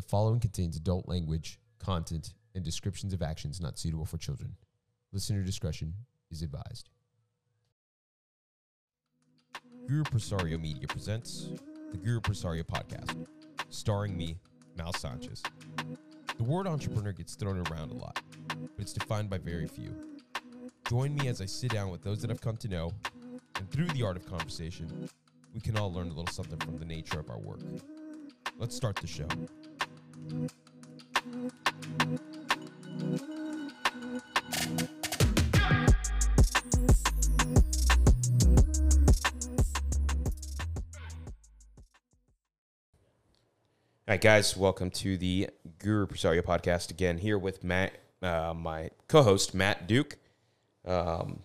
The following contains adult language, content, and descriptions of actions not suitable for children. Listener discretion is advised. Guru Presario Media presents the Guru Presario Podcast, starring me, Mal Sanchez. The word entrepreneur gets thrown around a lot, but it's defined by very few. Join me as I sit down with those that I've come to know, and through the art of conversation, we can all learn a little something from the nature of our work. Let's start the show. All right, guys, welcome to the Guru Presario podcast again. Here with Matt, uh, my co-host Matt Duke. Um,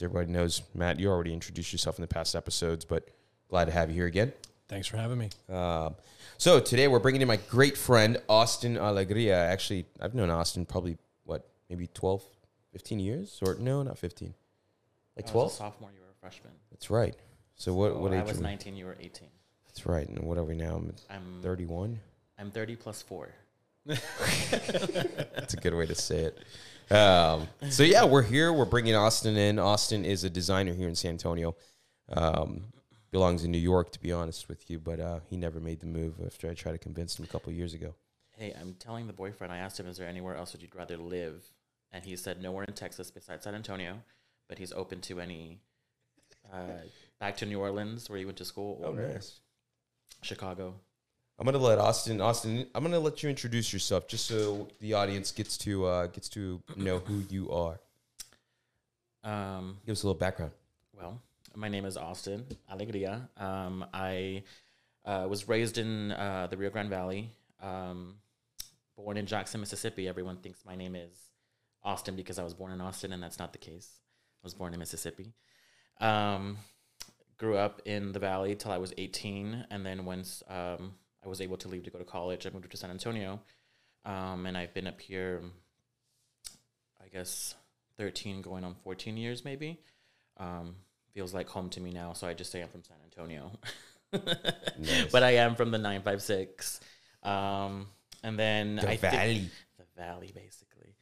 everybody knows, Matt, you already introduced yourself in the past episodes, but glad to have you here again. Thanks for having me. Um, so today we're bringing in my great friend Austin Alegria. Actually, I've known Austin probably what, maybe 12, 15 years, or no, not fifteen, like I was twelve. a sophomore, you were a freshman. That's right. So what? So what age? I was are we? 19, you were 18. That's right. And what are we now? I'm I'm thirty-one. I'm 30 plus 4. That's a good way to say it. Um, so yeah, we're here. We're bringing Austin in. Austin is a designer here in San Antonio. Um, belongs in New York, to be honest with you, but uh, he never made the move after I tried to convince him a couple years ago. Hey, I'm telling the boyfriend, I asked him, is there anywhere else would you'd rather live? And he said nowhere in Texas besides San Antonio, but he's open to any uh, back to New Orleans where he went to school Oh, or Chicago. I'm gonna let Austin. Austin, I'm gonna let you introduce yourself, just so the audience gets to uh, gets to know who you are. Um, Give us a little background. Well, my name is Austin Alegria. Um, I uh, was raised in uh, the Rio Grande Valley. Um, born in Jackson, Mississippi. Everyone thinks my name is Austin because I was born in Austin, and that's not the case. I was born in Mississippi. Um, grew up in the valley till I was 18, and then once um, I was able to leave to go to college, I moved to San Antonio, um, and I've been up here. I guess 13 going on 14 years maybe um, feels like home to me now. So I just say I'm from San Antonio, Nice. but I am from the 956. Um, and then The I Valley. the valley, basically.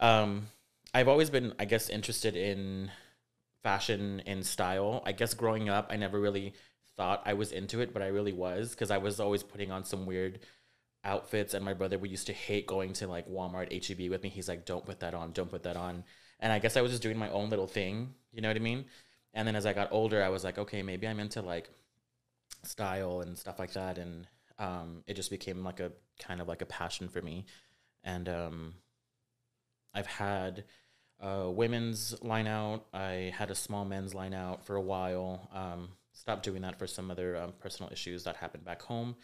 Um, I've always been, I guess, interested in fashion and style. I guess growing up, I never really thought I was into it, but I really was because I was always putting on some weird outfits. And my brother, we used to hate going to like Walmart, HEB with me. He's like, "Don't put that on, don't put that on." And I guess I was just doing my own little thing. You know what I mean? And then as I got older, I was like, okay, maybe I'm into like style and stuff like that. And um, it just became like a kind of like a passion for me. And um, I've had a women's line out. I had a small men's line out for a while. Um, stopped doing that for some other um, personal issues that happened back home.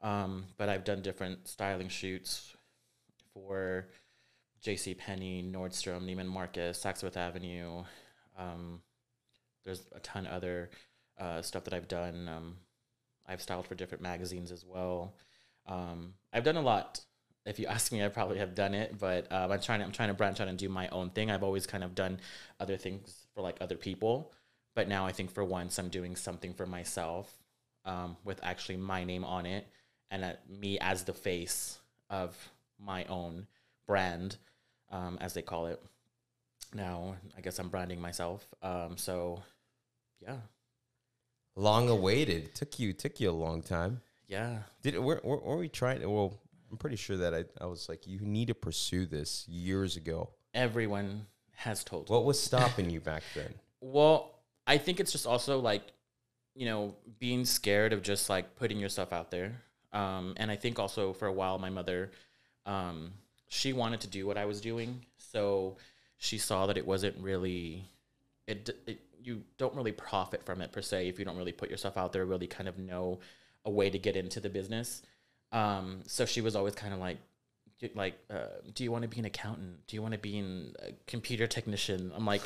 Um, but I've done different styling shoots for J.C. Penney, Nordstrom, Neiman Marcus, Saks Fifth Avenue. Um, there's a ton of other uh, stuff that I've done. Um, I've styled for different magazines as well. Um, I've done a lot. If you ask me, I probably have done it, but um, I'm trying. To, I'm trying to branch out and do my own thing. I've always kind of done other things for like other people, but now I think for once I'm doing something for myself um, with actually my name on it and uh, me as the face of my own brand, um, as they call it. Now, I guess I'm branding myself. Um, so, yeah, Long awaited. Took you took you a long time. yeah. Did were, were, were we trying? Well, I'm pretty sure that I, I was like, you need to pursue this years ago. Everyone has told. What was stopping you back then? Well, I think it's just also like, you know, being scared of just like putting yourself out there. Um, and I think also for a while, my mother, um, she wanted to do what I was doing. So she saw that it wasn't really, it, it, you don't really profit from it per se if you don't really put yourself out there, really kind of know a way to get into the business. Um, so she was always kind of like, like, uh, do you want to be an accountant? Do you want to be an, a computer technician? I'm like,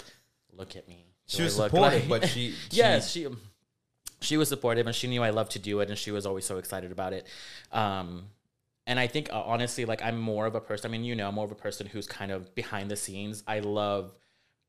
look at me. Do She was supportive, like-" but she, she yes, she she was supportive and she knew I loved to do it and she was always so excited about it. Um, and I think uh, honestly, like I'm more of a person. I mean, you know, I'm more of a person who's kind of behind the scenes. I love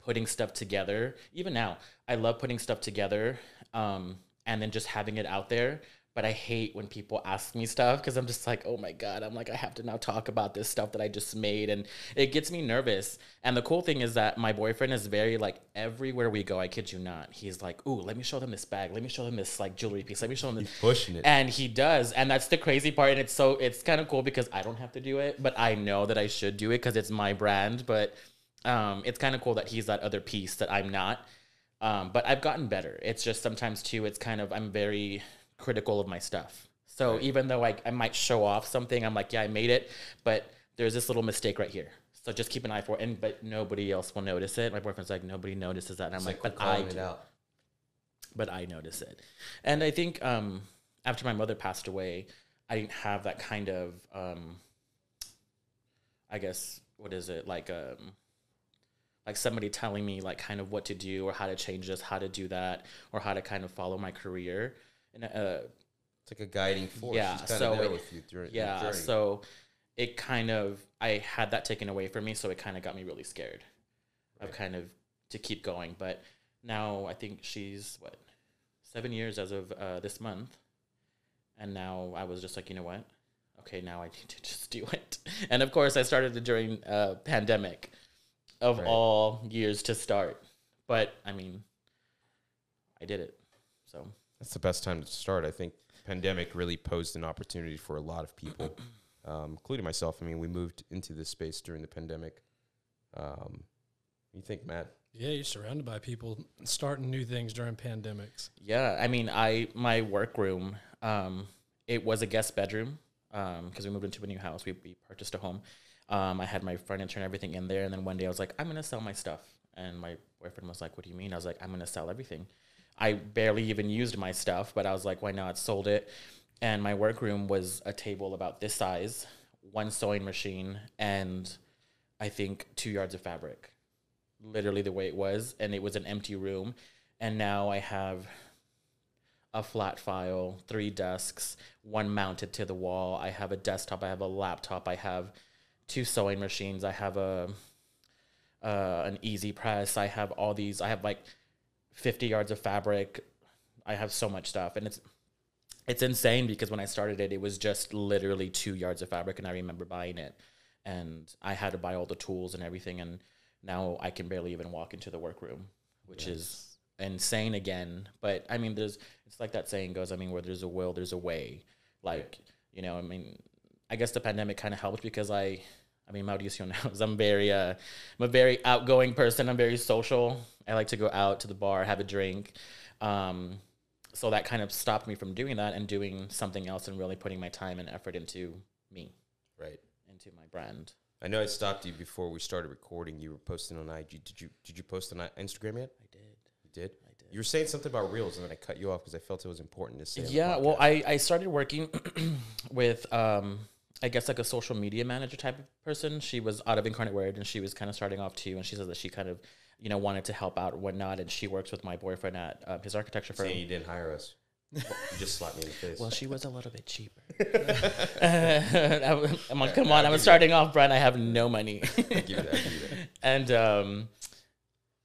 putting stuff together. Even now, I love putting stuff together um, and then just having it out there. but I hate when people ask me stuff because I'm just like, oh my God, I'm like, I have to now talk about this stuff that I just made. And it gets me nervous. And the cool thing is that my boyfriend is very like, everywhere we go, I kid you not, he's like, ooh, let me show them this bag. Let me show them this like jewelry piece. Let me show them this. He's pushing it. And he does. And that's the crazy part. And it's so, it's kind of cool because I don't have to do it, but I know that I should do it because it's my brand. But um, it's kind of cool that he's that other piece that I'm not. Um, but I've gotten better. It's just sometimes too, it's kind of, I'm very, critical of my stuff. So Right. even though I, I might show off something, I'm like, yeah, I made it, but there's this little mistake right here. So just keep an eye for it. And but nobody else will notice it. My boyfriend's like, nobody notices that. And I'm It's like, but I it do. out. But I notice it. And I think um, after my mother passed away, I didn't have that kind of um, I guess what is it like um like somebody telling me like kind of what to do or how to change this, how to do that, or how to kind of follow my career. And uh, It's like a guiding force. Yeah, kind so of it- with you through yeah so it kind of i had that taken away from me so it kind of got me really scared of Right. kind of to keep going but now i think she's what seven years as of uh, this month and now i was just like you know what okay now i need to just do it and of course i started it during uh, pandemic of Right. all years to start but i mean i did it so That's the best time to start. I think pandemic really posed an opportunity for a lot of people, um, including myself. I mean, we moved into this space during the pandemic. Um, you think, Matt? Yeah, you're surrounded by people starting new things during pandemics. Yeah, I mean, I my workroom, um, it was a guest bedroom because we moved into a new house. We, we purchased a home. Um, I had my furniture and everything in there, and then one day I was like, I'm gonna sell my stuff, and my boyfriend was like, What do you mean? I was like, I'm gonna sell everything. I barely even used my stuff, but I was like, Why not? Sold it, and my workroom was a table about this size, one sewing machine, and I think two yards of fabric literally the way it was, and it was an empty room. And now I have a flat file, three desks, one mounted to the wall. I have a desktop. I have a laptop. I have two sewing machines. I have a uh, an easy press. I have all these. I have like fifty yards of fabric. I have so much stuff, and it's it's insane because when I started it, it was just literally two yards of fabric, and I remember buying it, and I had to buy all the tools and everything, and now I can barely even walk into the workroom, which is insane again. But I mean, there's it's like that saying goes. I mean, where there's a will, there's a way. Like you know, I mean, I guess the pandemic kind of helped because I, I mean, Mauricio knows I'm very, uh, I'm a very outgoing person. I'm very social. I like to go out to the bar, have a drink. Um, so that kind of stopped me from doing that and doing something else and really putting my time and effort into me, Right. into my brand. I know I stopped you before we started recording. You were posting on IG. Did you Did you post on Instagram yet? I did. You did. I did. You were saying something about reels, and then I cut you off because I felt it was important to say. Yeah, well. I, I started working with, um, I guess, like a social media manager type of person. She was out of Incarnate Word and she was kind of starting off too. And she said that she kind of, you know, wanted to help out or whatnot. And she works with my boyfriend at uh, his architecture firm. saying you didn't hire us. you just slapped me in the face. Well, she was a little bit cheaper. I'm like, come on, I'm starting off, Brian. I have no money. I give you that. I give you that. and um,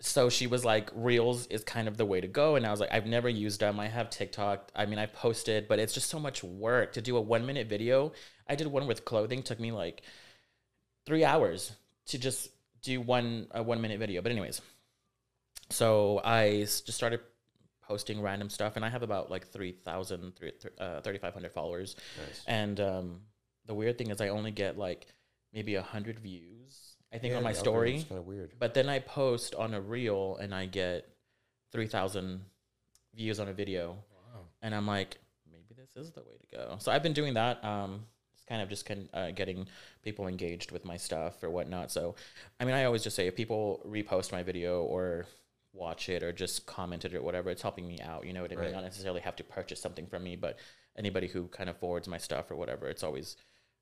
so she was like, Reels is kind of the way to go. And I was like, I've never used them. I have TikTok. I mean, I posted, but it's just so much work to do a one minute video. I did one with clothing, took me like three hours to just do one a one minute video. But anyways, so I just started posting random stuff, and I have about like 3,000, three- uh, 3,500 followers. Nice. And um, the weird thing is, I only get like maybe a hundred views. I think on my It's story, kind of weird. but then I post on a reel and I get three thousand views on a video, Wow. and I'm like, maybe this is the way to go. So I've been doing that. Um, it's kind of just kind uh, getting people engaged with my stuff or whatnot. So, I mean, I always just say if people repost my video or watch it or just comment it or whatever, it's helping me out. You know what I mean? Right. Not necessarily have to purchase something from me, but anybody who kind of forwards my stuff or whatever, it's always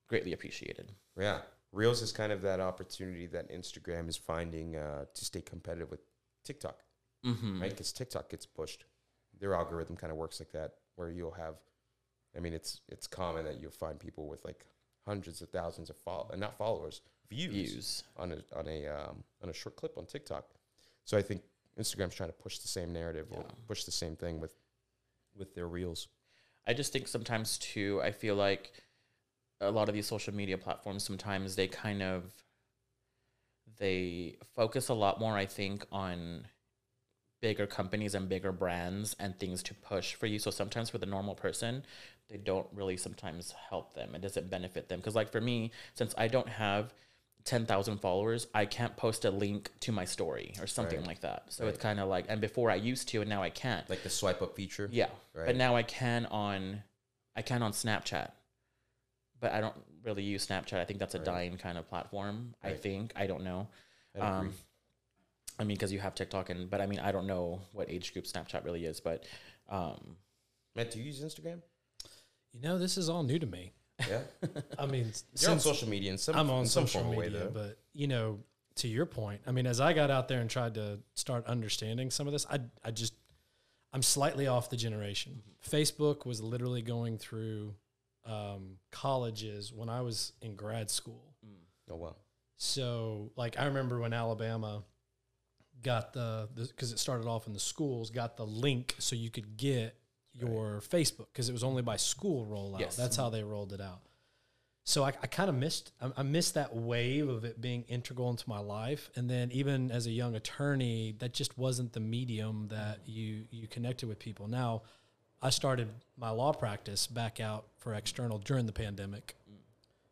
greatly appreciated. Yeah. Reels is kind of that opportunity that Instagram is finding uh, to stay competitive with TikTok, Mm-hmm. right? Because TikTok gets pushed. Their algorithm kind of works like that, where you'll have, I mean, it's it's common that you'll find people with like hundreds of thousands of follow, uh, not followers, views, Views. on a on a um, on a short clip on TikTok. So I think Instagram's trying to push the same narrative or push the same thing with with their reels. I just think sometimes too, I feel like a lot of these social media platforms sometimes they kind of they focus a lot more, I think, on bigger companies and bigger brands and things to push for you. So sometimes for the normal person, they don't really sometimes help them. It doesn't benefit them. Because like for me, since I don't have 10,000 followers, I can't post a link to my story or something Right. like that. So Right. it's kind of like, and before I used to, and now I can't. Like the swipe up feature. Yeah. Right. But now I can on I can on Snapchat. But I don't really use Snapchat. I think that's a Right. dying kind of platform. I think. I don't know. I'd agree. Um, I mean, because you have TikTok and, but I mean, I don't know what age group Snapchat really is, but um, Matt, do you use Instagram? You know, this is all new to me. Yeah. I mean, You're on social media in some I'm on in some social form or way, media, but you know, to your point, I mean, as I got out there and tried to start understanding some of this, I I just I'm slightly off the generation. Facebook was literally going through um, colleges when I was in grad school. Oh wow. So, like, I remember when Alabama got the because it started off in the schools, got the link so you could get your Facebook because it was only by school rollout. Yes. That's how they rolled it out. So I, I kind of missed I, I missed that wave of it being integral into my life, and then even as a young attorney, that just wasn't the medium that you you connected with people. Now, I started my law practice back out for external during the pandemic.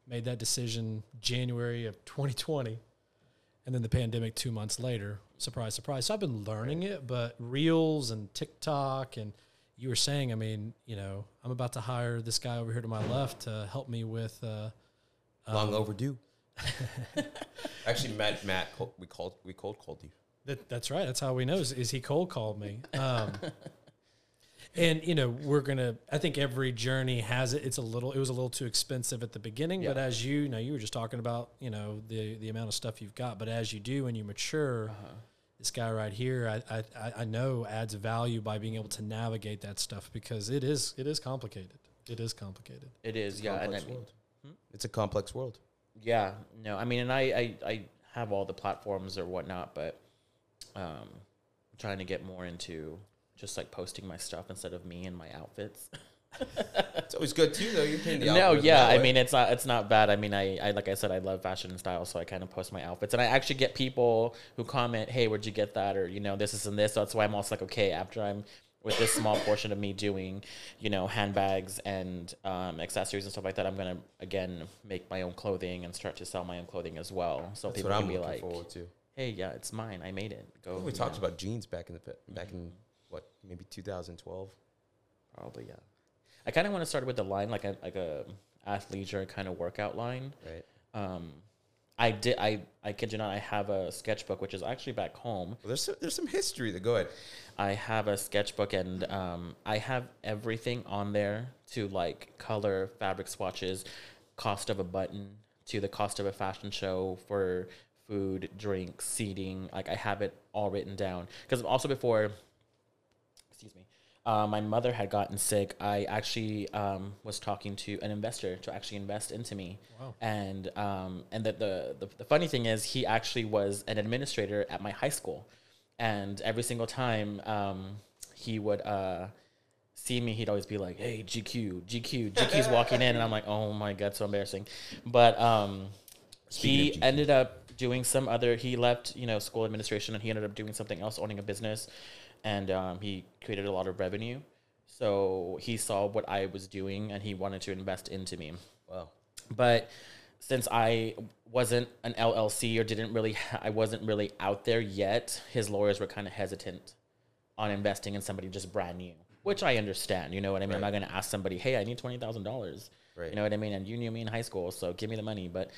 Made that decision January of 2020, and then the pandemic two months later. Surprise, surprise. So I've been learning it, but Reels and TikTok and you were saying, I mean, you know, I'm about to hire this guy over here to my left to help me with. Uh, Long um, overdue. Actually, Matt, Matt, we called, we cold called you. That, that's right. That's how we know is, is he cold called me. Um, and you know we're gonna. I think every journey has it. It's a little. It was a little too expensive at the beginning, but as you know, you were just talking about you know the the amount of stuff you've got. But as you do and you mature, Uh-huh. this guy right here, I, I I- I know adds value by being able to navigate that stuff because it is it is complicated. It is complicated. it is, yeah. And I Complex mean, world. It's a complex world. Yeah, no, I mean, and I, I, I have all the platforms or whatnot, but um, I'm trying to get more into just like posting my stuff instead of me and my outfits. It's always good too, though. You're paying the no, yeah, I mean, it's not, it's not bad. I mean, I, I, like I said, I love fashion and style, so I kind of post my outfits, and I actually get people who comment, "Hey, where'd you get that?" or you know, this, is and this. So that's why I'm also like, okay, after I'm with this small portion of me doing, you know, handbags and um, accessories and stuff like that, I'm gonna again make my own clothing and start to sell my own clothing as well. So That's people what I'm can be like. "Hey, yeah, it's mine. I made it." Go. we talked know. about jeans back in the back in what maybe 2012. probably yeah. I kind of want to start with the line like a like a athleisure kind of workout line. Right. Um, I did. I I kid you not. I have a sketchbook which is actually back home. Well, there's some, there's some history. That go ahead. I have a sketchbook and um, I have everything on there to like color, fabric swatches, cost of a button to the cost of a fashion show for food, drink, seating. Like I have it all written down because also before, uh, my mother had gotten sick. I actually um, was talking to an investor to actually invest into me. Wow. And um, and the, the the the funny thing is, he actually was an administrator at my high school, and every single time um, he would uh, see me, he'd always be like, "Hey, GQ, GQ, GQ's walking in," and I'm like, "Oh my god, so embarrassing." But um, he ended up doing some other. He left, you know, school administration, and he ended up doing something else, owning a business, and um, he created a lot of revenue. So he saw what I was doing, and he wanted to invest into me Wow. but since I wasn't an LLC or didn't really, I wasn't really out there yet, his lawyers were kind of hesitant on investing in somebody just brand new, which I understand. You know what I mean? I'm not going to ask somebody, hey, I need twenty thousand dollars. Right. You know what I mean? And you knew me in high school, so give me the money. But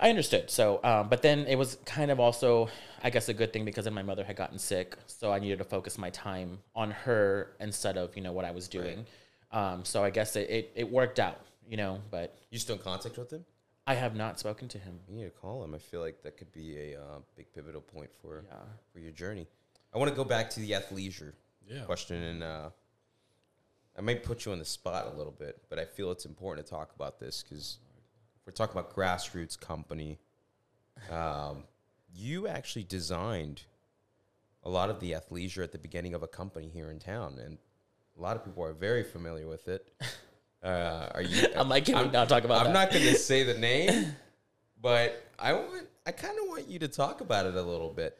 I understood. So, um, but then it was kind of also, I guess, a good thing because then my mother had gotten sick, so I needed to focus my time on her instead of you know what I was doing. Um, so I guess it, it, it worked out, you know. But You still in contact with him? I have not spoken to him. You need to call him. I feel like that could be a uh, big pivotal point for Yeah. for your journey. I want to go back to the athleisure Yeah. question, and uh, I might put you on the spot a little bit, but I feel it's important to talk about this because we're talking about grassroots company. Um, you actually designed a lot of the athleisure at the beginning of a company here in town, and a lot of people are very familiar with it. Uh, are you? I'm like, can I'm- not talk about I'm that? not going to say the name, but I want. I kind of want you to talk about it a little bit.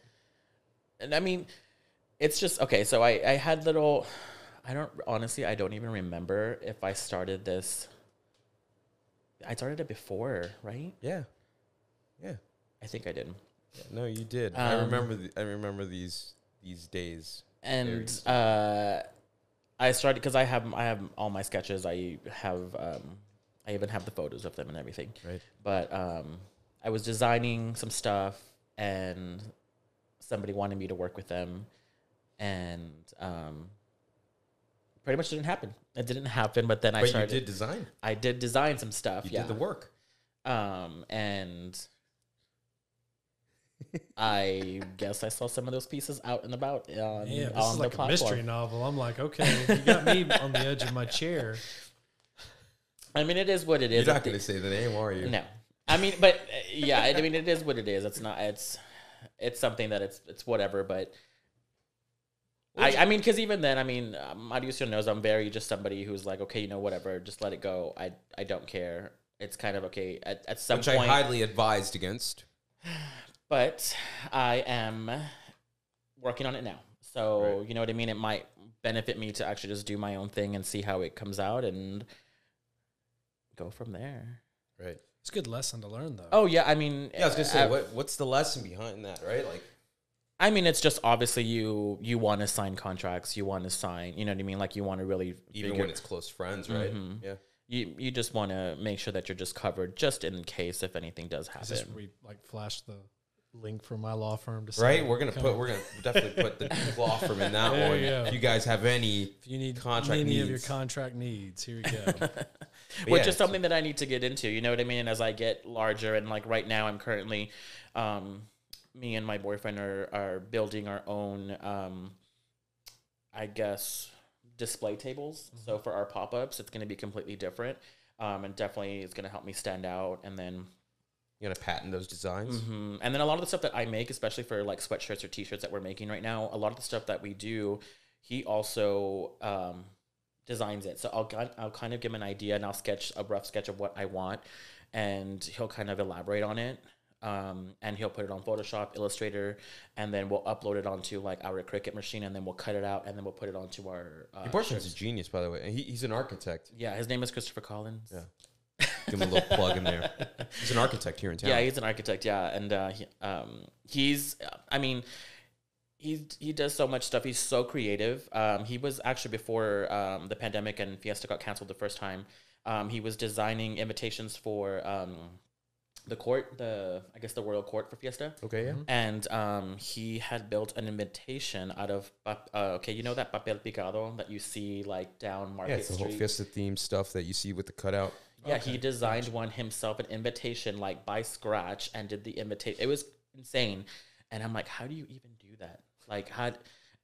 and I mean, it's just okay. So I I had little. I don't honestly. I don't even remember if I started this. I started it before, right? Yeah, yeah. I think I did. No, you did. I Um, remember. The, I remember these these days. and uh, I started because I have I have all my sketches. I have um, I even have the photos of them and everything. Right. But um, I was designing some stuff, and somebody wanted me to work with them, and um, pretty much didn't happen. It didn't happen. But then I But you started. did design. I did design some stuff. You yeah. did the work. Um, and I guess I saw some of those pieces out and about on, Yeah, this on is the like a platform. mystery novel. I'm like, okay, you got me on the edge of my chair. I mean, it is what it is. You're not going to say the name, are you? No, I mean, but uh, yeah, I mean, it is what it is. It's not. It's it's something that it's it's whatever. But I I mean, because even then, I mean, um, Mauricio knows I'm very just somebody who's like, okay, you know, whatever, just let it go. I I don't care. It's kind of okay at at some point, Which point. I highly advised against. but I am working on it now. So Right. you know what I mean. It might benefit me to actually just do my own thing and see how it comes out and go from there. Right. It's a good lesson to learn, though. Oh yeah, I mean, Yeah, I was gonna say, uh, what what's the lesson behind that, right? Like, I mean, it's just obviously you you want to sign contracts, you want to sign, you know what I mean. Like you want to really even figure- when it's close friends, right? Mhm. Yeah. you you just want to make sure that you're just covered, just in case if anything does Is this happen. where we like flash the link for my law firm to say, Right. We're gonna put. on. We're gonna definitely put the law firm in that There one. you. If you guys have any, If you need contract any of your contract needs, here we go. which yeah, is something that I need to get into. You know what I mean? As I get larger, and like right now, I'm currently, um, me and my boyfriend are are building our own, um, I guess, display tables. So for our pop ups, it's going to be completely different, um, and definitely it's going to help me stand out. And then, you're gonna patent those designs. mhm. and then a lot of the stuff that I make, especially for like sweatshirts or t-shirts that we're making right now, a lot of the stuff that we do, he also um, designs it. So I'll I'll kind of give him an idea and I'll sketch a rough sketch of what I want, and he'll kind of elaborate on it. Um, and he'll put it on Photoshop, Illustrator, and then we'll upload it onto like our Cricut machine, and then we'll cut it out, and then we'll put it onto our. Uh, Your a genius, by the way. He, he's an architect. yeah, his name is Christopher Collins. Yeah. Give him a little plug in there. He's an architect here in town. Yeah, he's an architect. Yeah, and uh, he, um, he's. I mean, he he does so much stuff. He's so creative. Um, he was actually before um, the pandemic and Fiesta got canceled the first time. Um, he was designing invitations for um, the court, the I guess the royal court for Fiesta. okay. Yeah. And um, he had built an invitation out of pap- uh, okay, you know that papel picado that you see like down Market Yeah, it's the whole Street. Fiesta theme stuff that you see with the cutout. Yeah, he designed one himself, an invitation like by scratch, and did the invitation. It was insane, and I'm like, how do you even do that? Like, how?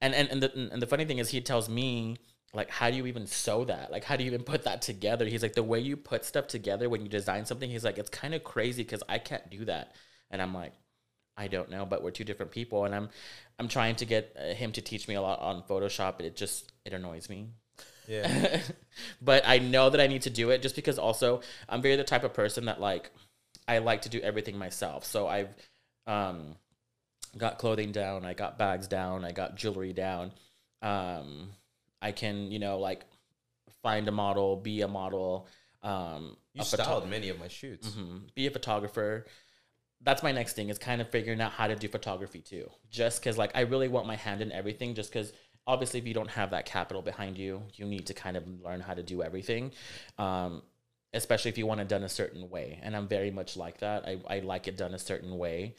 And and and the and the funny thing is, he tells me like, how do you even sew that? Like, how do you even put that together? He's like, the way you put stuff together when you design something, he's like, it's kind of crazy because I can't do that, and I'm like. I don't know, but we're two different people, and I'm, I'm trying to get uh, him to teach me a lot on Photoshop, but it just it annoys me. Yeah. but I know that I need to do it just because also I'm very the type of person that like I like to do everything myself. So I've um got clothing down, I got bags down, I got jewelry down. Um I can, you know, like find a model, be a model, um You styled many of my shoots. Mhm. Be a photographer. That's my next thing is kind of figuring out how to do photography too. Just because like I really want my hand in everything. Just because obviously if you don't have that capital behind you, you need to kind of learn how to do everything. Um, especially if you want it done a certain way. And I'm very much like that. I, I like it done a certain way,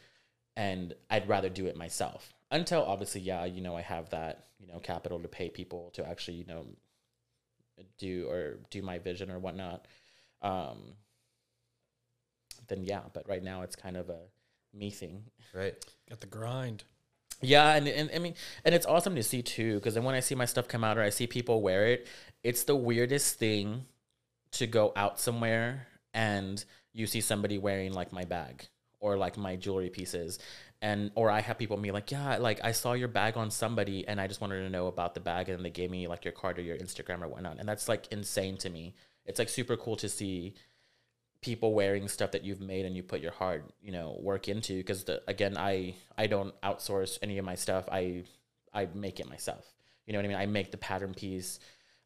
and I'd rather do it myself. Until obviously, yeah, you know, I have that you know capital to pay people to actually you know do or do my vision or whatnot. Um, then yeah, but right now it's kind of a me thing. Right. Got the grind. Yeah, and, and I mean, and it's awesome to see too, because then when I see my stuff come out or I see people wear it, it's the weirdest thing to go out somewhere and you see somebody wearing like my bag or like my jewelry pieces and or i have people be like yeah like i saw your bag on somebody and i just wanted to know about the bag and they gave me like your card or your instagram or whatnot and that's like insane to me. It's like super cool to see people wearing stuff that you've made and you put your hard you know work into because again i i don't outsource any of my stuff. I i make it myself. You know what i mean? I make the pattern piece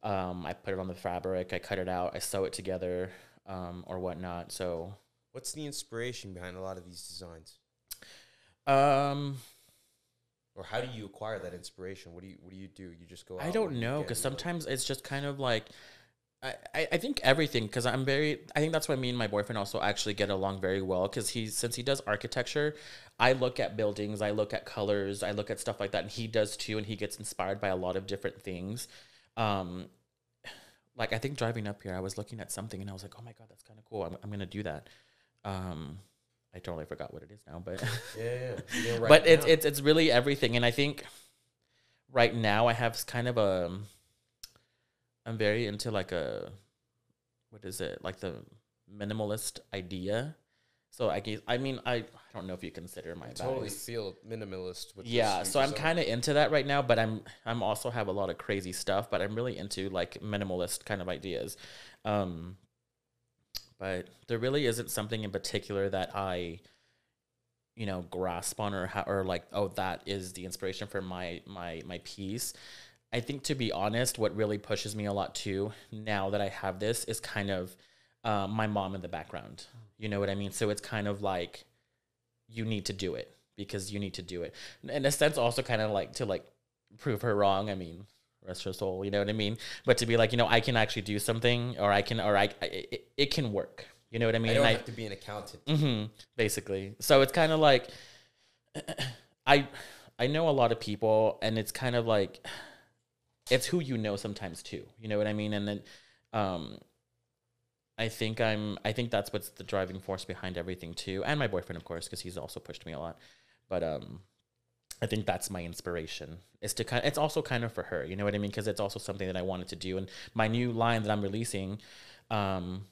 um, i put it on the fabric i cut it out i sew it together um, or whatnot. So what's the inspiration behind a lot of these designs um or how do you acquire that inspiration what do you what do you do you just go i don't know because sometimes it's just kind of like I, I think everything because I'm very I think that's why me and my boyfriend also actually get along very well because he since he does architecture, I look at buildings, I look at colors, I look at stuff like that, and he does too, and he gets inspired by a lot of different things. Um, like I think driving up here, I was looking at something and I was like, oh my god, that's kind of cool. I'm I'm gonna do that. Um, I totally forgot what it is now, but yeah, yeah. Right but it's it's it's really everything, and I think right now I have kind of a I'm very into like a what is it like the minimalist idea. So I guess I mean I, I don't know if you consider my I totally feel minimalist. With yeah, so I'm kind of into that right now, but I'm I'm also have a lot of crazy stuff, but I'm really into like minimalist kind of ideas. Um, but there really isn't something in particular that I you know grasp on or how or like oh that is the inspiration for my my my piece I think to be honest, what really pushes me a lot too now that I have this is kind of uh, my mom in the background. You know what I mean? So it's kind of like you need to do it because you need to do it. In a sense, also kind of like to like prove her wrong. I mean, rest her soul. You know what I mean? But to be like, you know, I can actually do something, or I can, or I, I it, it can work. You know what I mean? I don't have to be an accountant. Mm-hmm, basically, so it's kind of like I I know a lot of people, and it's kind of like it's who you know sometimes too. You know what I mean? And then um I think I'm I think that's what's the driving force behind everything too. And my boyfriend of course because he's also pushed me a lot. But um I think that's my inspiration. Is to kind of, it's also kind of for her, you know what I mean? Because it's also something that I wanted to do. And my new line that I'm releasing um,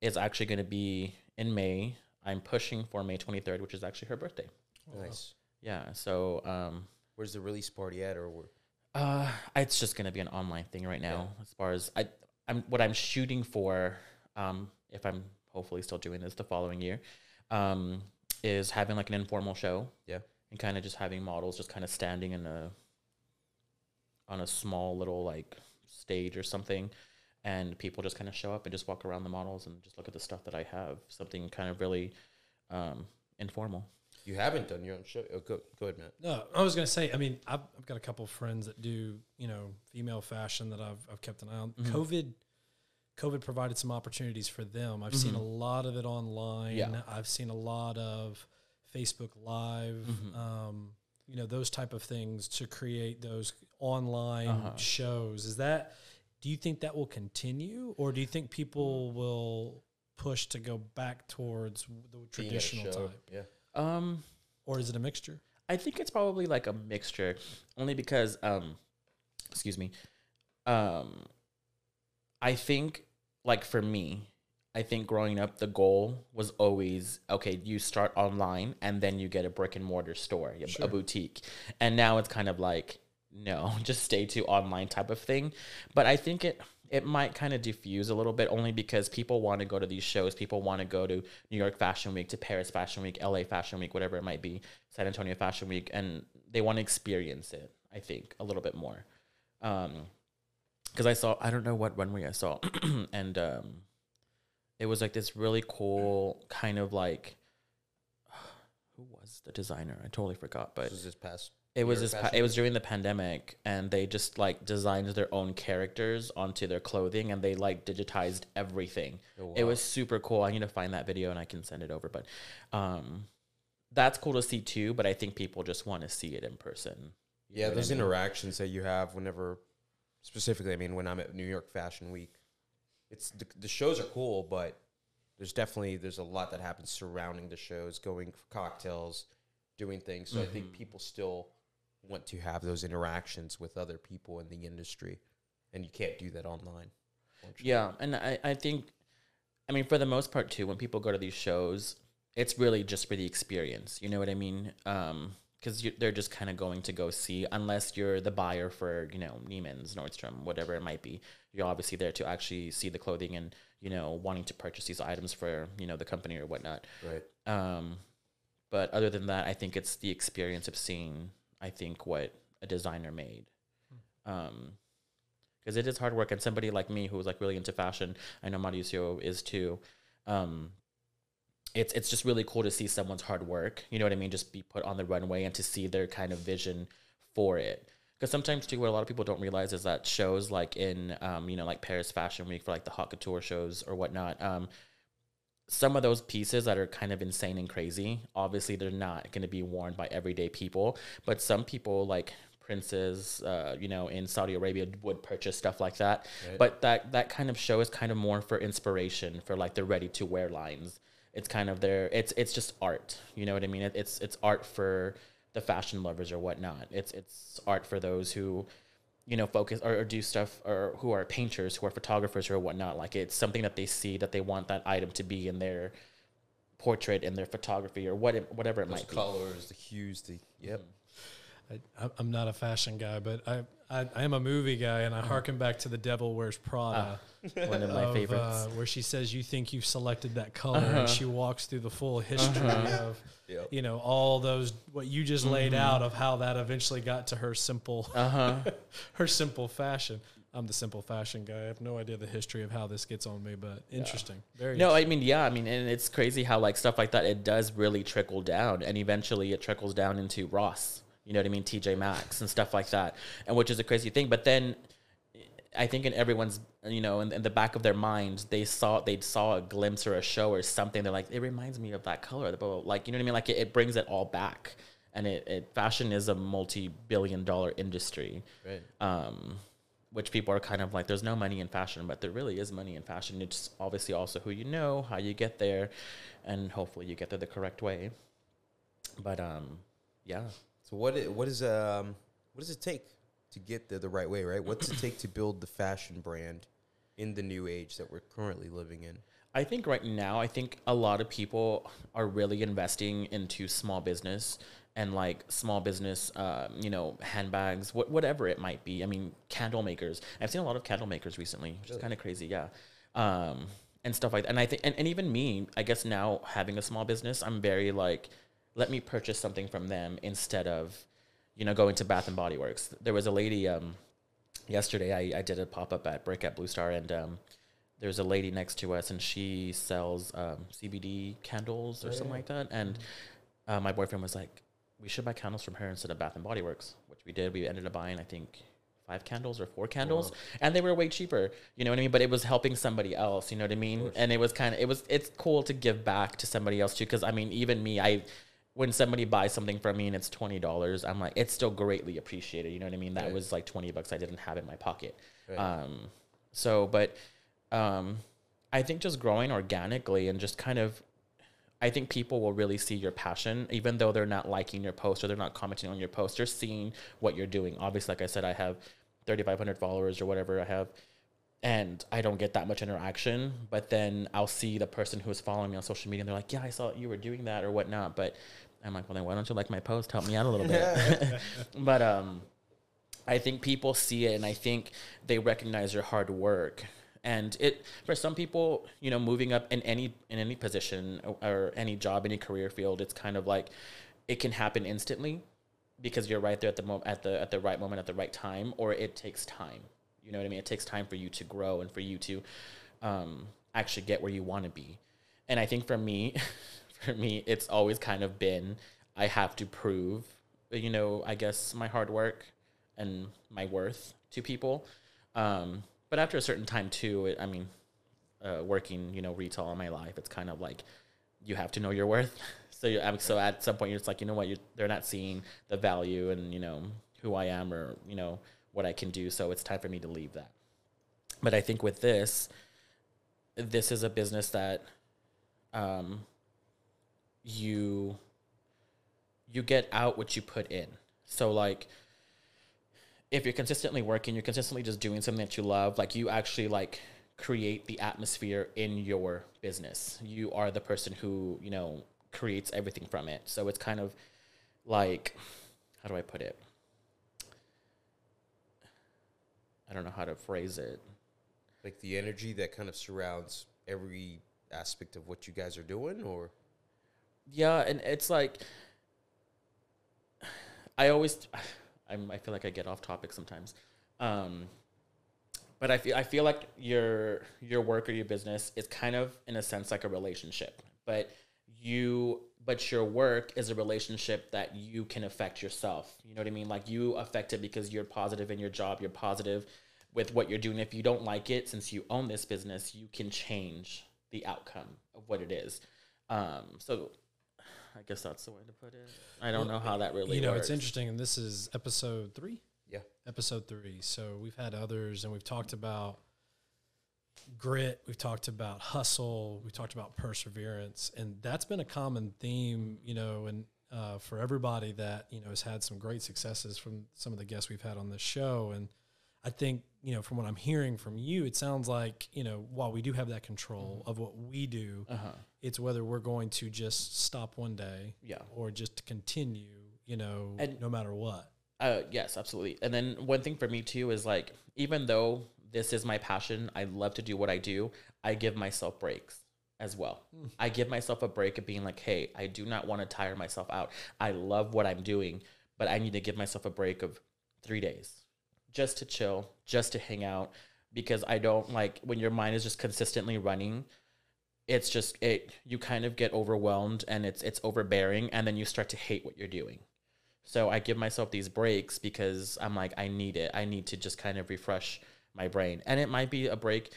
is actually going to be in May. I'm pushing for May 23rd, which is actually her birthday. Nice. Yeah. So, um, where's the release party at, or where? Uh, it's just gonna be an online thing right now. Yeah. As far as I, I'm what I'm shooting for. Um, if I'm hopefully still doing this the following year, um, is having like an informal show. Yeah. And kind of just having models just kind of standing in a on a small little like stage or something and people just kind of show up and just walk around the models and just look at the stuff that I have. Something kind of really um, informal. You haven't done your own show. Oh, go, go ahead, Matt. No, I was going to say, I mean, I've, I've, got a couple of friends that do, you know, female fashion that I've, I've kept an eye on. Mm-hmm. COVID, COVID provided some opportunities for them. I've mm-hmm. seen a lot of it online. Yeah. I've seen a lot of Facebook Live, mm-hmm. um, you know, those type of things to create those online uh-huh. shows. Is that, do you think that will continue or do you think people will push to go back towards the traditional type? Yeah. Um, or is it a mixture? I think it's probably like a mixture, only because um, excuse me, um, I think like for me, I think growing up the goal was always okay. You start online and then you get a brick and mortar store, a, sure. a boutique, and now it's kind of like no, just stay to online type of thing. But I think it it might kind of diffuse a little bit only because people want to go to these shows. People want to go to New York Fashion Week, to Paris Fashion Week, LA Fashion Week, whatever it might be, San Antonio Fashion Week, and they want to experience it, I think, a little bit more. Um, because I saw, I don't know what runway I saw, and um, it was like this really cool kind of like, who was the designer? I totally forgot, but this was this past it was this. Pa- it was during the pandemic, and they just like designed their own characters onto their clothing, and they like digitized everything. Oh, wow. It was super cool. I need to find that video and I can send it over. But um, that's cool to see too. But I think people just want to see it in person. Yeah, those I mean? interactions that you have whenever, specifically, I mean, when I'm at New York Fashion Week, it's the, the shows are cool, but there's definitely there's a lot that happens surrounding the shows, going for cocktails, doing things. So mm-hmm. I think mm-hmm. people still want to have those interactions with other people in the industry, and you can't do that online. Yeah, and I, I think, I mean, for the most part too, when people go to these shows, it's really just for the experience. You know what I mean? Um, because they're just kind of going to go see unless you're the buyer for you know Neiman's, Nordstrom, whatever it might be. You're obviously there to actually see the clothing and you know wanting to purchase these items for you know the company or whatnot. Right. Um, but other than that, I think it's the experience of seeing. I think what a designer made. Um, because it is hard work, and somebody like me who's like really into fashion, I know Mauricio is too. Um, it's it's just really cool to see someone's hard work. You know what I mean? Just be put on the runway and to see their kind of vision for it. Because sometimes too, what a lot of people don't realize is that shows like in um, you know like Paris Fashion Week for like the haute couture shows or whatnot. Um, some of those pieces that are kind of insane and crazy, obviously they're not going to be worn by everyday people. But some people like princes, uh, you know, in Saudi Arabia would purchase stuff like that. Right. But that that kind of show is kind of more for inspiration for like the ready to wear lines. It's kind of their it's it's just art. You know what I mean? It, it's it's art for the fashion lovers or whatnot. It's it's art for those who you know focus or, or do stuff or who are painters who are photographers or whatnot like it's something that they see that they want that item to be in their portrait in their photography or what it, whatever it Those might be colors, the hues, the yep. Mm-hmm. I, I'm- I'm not a fashion guy, but I, I, I am a movie guy, and I harken back to The Devil Wears Prada. one of my of, favorites uh, where she says, "You think you've selected that color," Uh-huh. and she walks through the full history of, Yep. you know, all those what you just laid Mm-hmm. out of how that eventually got to her simple, uh-huh her simple fashion. I'm the simple fashion guy. I have no idea the history of how this gets on me, but interesting. Very No, I mean, yeah, I mean, and it's crazy how like stuff like that it does really trickle down, and eventually it trickles down into Ross. You know what I mean? TJ Maxx and stuff like that, and which is a crazy thing. But then, I think in everyone's, you know, in, in the back of their minds, they saw they saw a glimpse or a show or something. They're like, it reminds me of that color. Blah, blah, blah. Like, you know what I mean? Like it, it brings it all back, and it, it fashion is a multi-billion-dollar industry Right. um, which people are kind of like, there's no money in fashion, but there really is money in fashion. It's obviously also who you know, how you get there, and hopefully you get there the correct way. But um, yeah, So what it, what is um what does it take to get there the right way, right? What's it take to build the fashion brand in the new age that we're currently living in? I think right now, I think a lot of people are really investing into small business and like small business, uh, you know, handbags, wh- whatever it might be. I mean, candle makers. I've seen a lot of candle makers recently, which is kind of crazy. Yeah. Um, and stuff like that. And I think, and, and even me, I guess now having a small business, I'm very like, let me purchase something from them instead of, you know, going to Bath and Body Works. There was a lady, um, yesterday I, I did a pop-up at Brick at Blue Star and, um, there's a lady next to us and she sells um, CBD candles or Oh, something yeah. like that. And uh, my boyfriend was like, we should buy candles from her instead of Bath and Body Works, which we did. We ended up buying, I think, five candles or four candles, and they were way cheaper. You know what I mean? But it was helping somebody else. You know what I mean? And it was kind of it was it's cool to give back to somebody else too. Because I mean, even me, I when somebody buys something from me and it's twenty dollars, I'm like, it's still greatly appreciated. You know what I mean? That Right. was like twenty bucks I didn't have in my pocket. Right. Um, so, but um, I think just growing organically and just kind of, I think people will really see your passion, even though they're not liking your post or they're not commenting on your post. They're seeing what you're doing. Obviously, like I said, I have 3,500 followers or whatever I have, and I don't get that much interaction. But then I'll see the person who's following me on social media, and they're like, "Yeah, I saw you were doing that or whatnot." But I'm like, "Well, then why don't you like my post? Help me out a little bit." but um, I think people see it and I think they recognize your hard work. And it for some people, you know, moving up in any in any position or, or any job, any career field, it's kind of like it can happen instantly because you're right there at the moment at the at the right moment at the right time, or it takes time. You know what I mean? It takes time for you to grow and for you to um, actually get where you want to be. And I think for me, for me, it's always kind of been I have to prove, you know, I guess my hard work and my worth to people. Um, but after a certain time too, it, I mean, uh, working, you know, retail all my life, it's kind of like you have to know your worth. So you, I'm- so at some point, you're just like, you know what, you're, they're not seeing the value and you know who I am or you know what I can do. So it's time for me to leave that. But I think with this, this is a business that um, you you get out what you put in. So like if you're consistently working, you're consistently just doing something that you love, like you actually like create the atmosphere in your business. You are the person who, you know, creates everything from it. So it's kind of like, how do I put it? I don't know how to phrase it. Like the energy that kind of surrounds every aspect of what you guys are doing, or Yeah, and it's like I always I'm, I feel like I get off topic sometimes. Um, but I feel I feel like your your work or your business is kind of in a sense like a relationship. But you but your work is a relationship that you can affect yourself. You know what I mean? Like you affect it because you're positive in your job, you're positive with what you're doing. If you don't like it, since you own this business, you can change the outcome of what it is. Um, so I guess that's the way to put it. I don't know how that really you know, works. it's interesting, and this is episode three. Yeah. episode three. So we've had others, and we've talked about grit. We've talked about hustle. We've talked about perseverance, and that's been a common theme. You know, and uh, for everybody that you know has had some great successes from some of the guests we've had on this show, and I think you know from what I'm hearing from you, it sounds like you know while we do have that control of what we do, Uh-huh. it's whether we're going to just stop one day Yeah. or just continue, you know, And- no matter what. Uh, yes, absolutely. And then one thing for me too is like, even though this is my passion, I love to do what I do. I give myself breaks as well. I give myself a break of being like, hey, I do not want to tire myself out. I love what I'm doing, but I need to give myself a break of three days just to chill, just to hang out, because I don't like when your mind is just consistently running. It's just it. You kind of get overwhelmed, and it's it's overbearing, and then you start to hate what you're doing. So I give myself these breaks because I'm like, I need it. I need to just kind of refresh my brain. And it might be a break,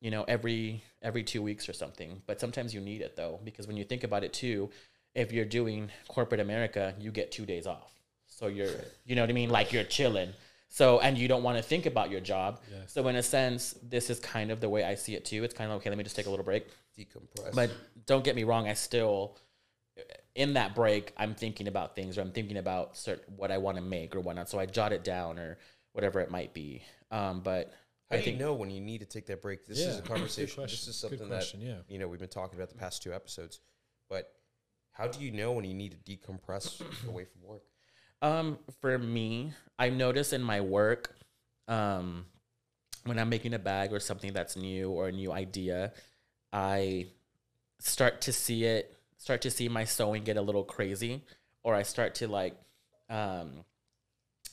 you know, every every two weeks or something. But sometimes you need it though, because when you think about it too, if you're doing corporate America, you get two days off. So you're you know what I mean? Like you're chilling. So and you don't want to think about your job. Yes. So in a sense, this is kind of the way I see it too. It's kind of okay, let me just take a little break. decompress. But don't get me wrong, I still in that break I'm thinking about things or I'm thinking about certain what I want to make or whatnot. So I jot it down or whatever it might be. Um, but How I do think you know when you need to take that break? This is a conversation. This is something question, that yeah. you know we've been talking about the past two episodes. But how do you know when you need to decompress away from work? Um, for me, I notice in my work, um, when I'm making a bag or something that's new or a new idea, I start to see it, start to see my sewing get a little crazy, or I start to like, um,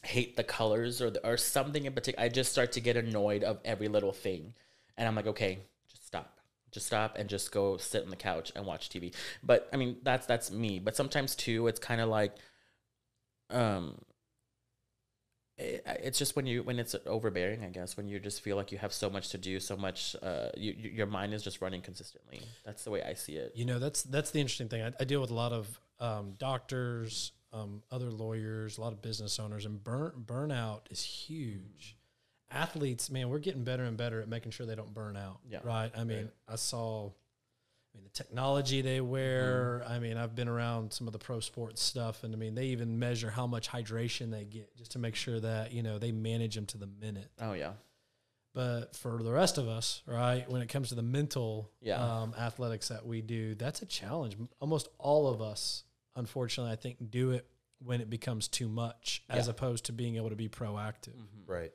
hate the colors or the, or something in particular. I just start to get annoyed of every little thing, and I'm like, okay, just stop, just stop, and just go sit on the couch and watch TV. But I mean, that's that's me. But sometimes too, it's kind of like um it, it's just when you when it's overbearing i guess when you just feel like you have so much to do so much uh you, you, your mind is just running consistently that's the way i see it You know, that's that's the interesting thing. I, I deal with a lot of um, doctors, um, other lawyers, a lot of business owners, and burn burnout is huge. Athletes, man, we're getting better and better at making sure they don't burn out. Yeah. Right. I mean, I saw. I mean, the technology they wear. I mean, I've been around some of the pro sports stuff, and I mean, they even measure how much hydration they get just to make sure that you know they manage them to the minute. oh yeah But for the rest of us, right, when it comes to the mental Yeah. um, athletics that we do, that's a challenge. Almost all of us, unfortunately, I think, do it when it becomes too much, as opposed to being able to be proactive Right.